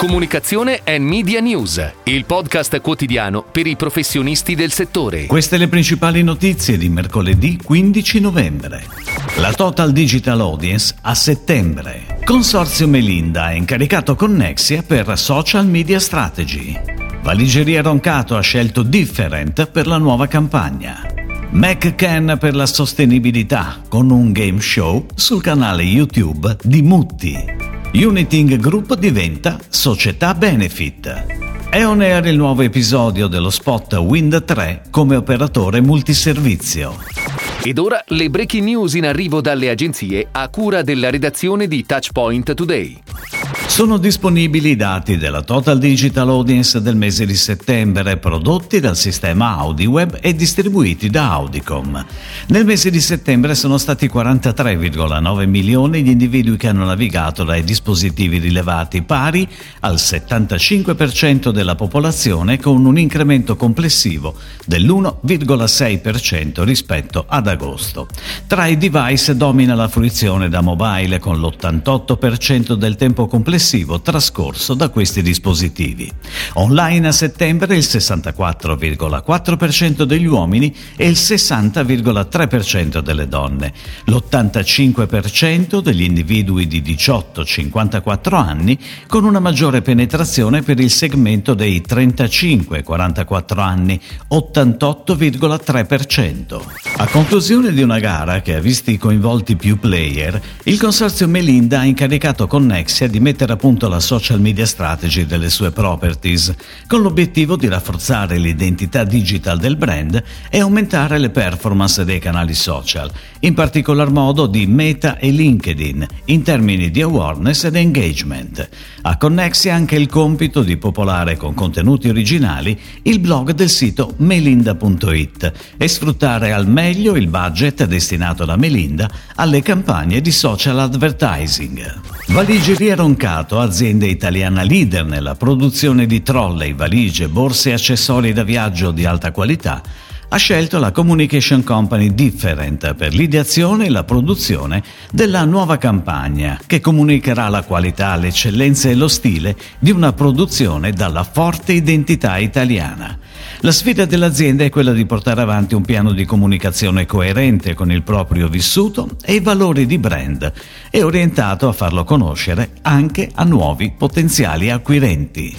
Comunicazione e Media News, il podcast quotidiano per i professionisti del settore. Queste le principali notizie di mercoledì 15 novembre. La Total Digital Audience a settembre. Consorzio Melinda è incaricato con Nexia per Social Media Strategy. Valigeria Roncato ha scelto Different per la nuova campagna. McCann per la sostenibilità con un game show sul canale YouTube di Mutti. Uniting Group diventa società benefit. È on air il nuovo episodio dello spot Wind 3 come operatore multiservizio. Ed ora le breaking news in arrivo dalle agenzie a cura della redazione di Touchpoint Today. Sono disponibili i dati della Total Digital Audience del mese di settembre prodotti dal sistema AudiWeb e distribuiti da Audicom. Nel mese di settembre sono stati 43,9 milioni gli individui che hanno navigato dai dispositivi rilevati, pari al 75% della popolazione con un incremento complessivo dell'1,6% rispetto ad agosto. Tra i device domina la fruizione da mobile con l'88% del tempo complessivo complessivo trascorso da questi dispositivi. Online a settembre il 64,4% degli uomini e il 60,3% delle donne, l'85% degli individui di 18-54 anni con una maggiore penetrazione per il segmento dei 35-44 anni, 88,3%. A conclusione di una gara che ha visti coinvolti più player, il consorzio Melinda ha incaricato Connexia di mettere mettere a la social media strategy delle sue properties, con l'obiettivo di rafforzare l'identità digital del brand e aumentare le performance dei canali social, in particolar modo di Meta e LinkedIn, in termini di awareness ed engagement. A Connexia anche il compito di popolare con contenuti originali il blog del sito melinda.it e sfruttare al meglio il budget destinato da Melinda alle campagne di social advertising. Valigeria Roncato, azienda italiana leader nella produzione di trolley, valigie, borse e accessori da viaggio di alta qualità, ha scelto la Communication Company Different per l'ideazione e la produzione della nuova campagna che comunicherà la qualità, l'eccellenza e lo stile di una produzione dalla forte identità italiana. La sfida dell'azienda è quella di portare avanti un piano di comunicazione coerente con il proprio vissuto e i valori di brand e orientato a farlo conoscere anche a nuovi potenziali acquirenti.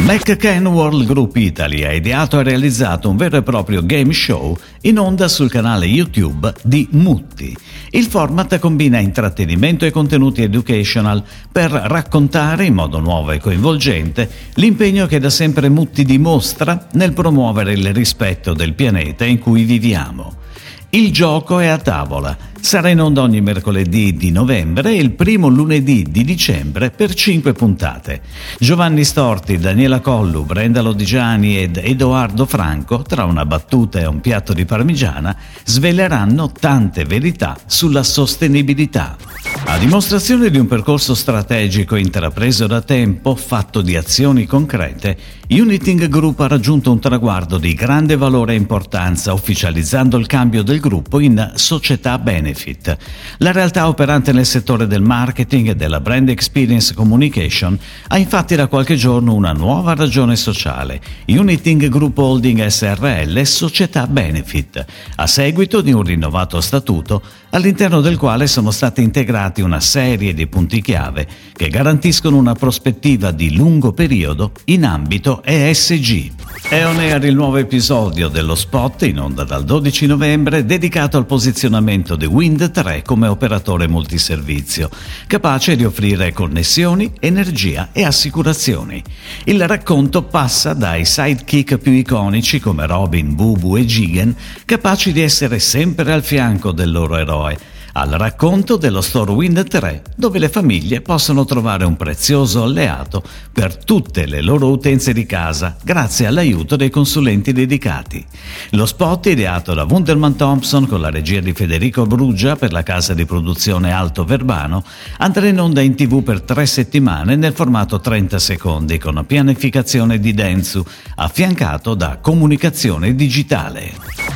McCann World Group Italy ha ideato e realizzato un vero e proprio game show in onda sul canale YouTube di Mutti. Il format combina intrattenimento e contenuti educational per raccontare in modo nuovo e coinvolgente l'impegno che da sempre Mutti dimostra nel promuovere il rispetto del pianeta in cui viviamo. Il gioco è a tavola Sarà in onda ogni mercoledì di novembre e il primo lunedì di dicembre per cinque puntate. Giovanni Storti, Daniela Collu, Brenda Lodigiani ed Edoardo Franco, tra una battuta e un piatto di parmigiana, sveleranno tante verità sulla sostenibilità. A dimostrazione di un percorso strategico intrapreso da tempo, fatto di azioni concrete, Uniting Group ha raggiunto un traguardo di grande valore e importanza ufficializzando il cambio del gruppo in società benefit. La realtà operante nel settore del marketing e della brand experience communication ha infatti da qualche giorno una nuova ragione sociale, Uniting Group Holding SRL Società Benefit, a seguito di un rinnovato statuto all'interno del quale sono state integrati una serie di punti chiave che garantiscono una prospettiva di lungo periodo in ambito ESG. È on air il nuovo episodio dello spot in onda dal 12 novembre dedicato al posizionamento di Wind 3 come operatore multiservizio, capace di offrire connessioni, energia e assicurazioni. Il racconto passa dai sidekick più iconici come Robin, Bubu e Gigan, capaci di essere sempre al fianco del loro eroe al racconto dello Store Wind 3, dove le famiglie possono trovare un prezioso alleato per tutte le loro utenze di casa, grazie all'aiuto dei consulenti dedicati. Lo spot ideato da Wunderman Thompson con la regia di Federico Bruggia per la casa di produzione Alto Verbano andrà in onda in tv per tre settimane nel formato 30 secondi con pianificazione di Densu, affiancato da comunicazione digitale.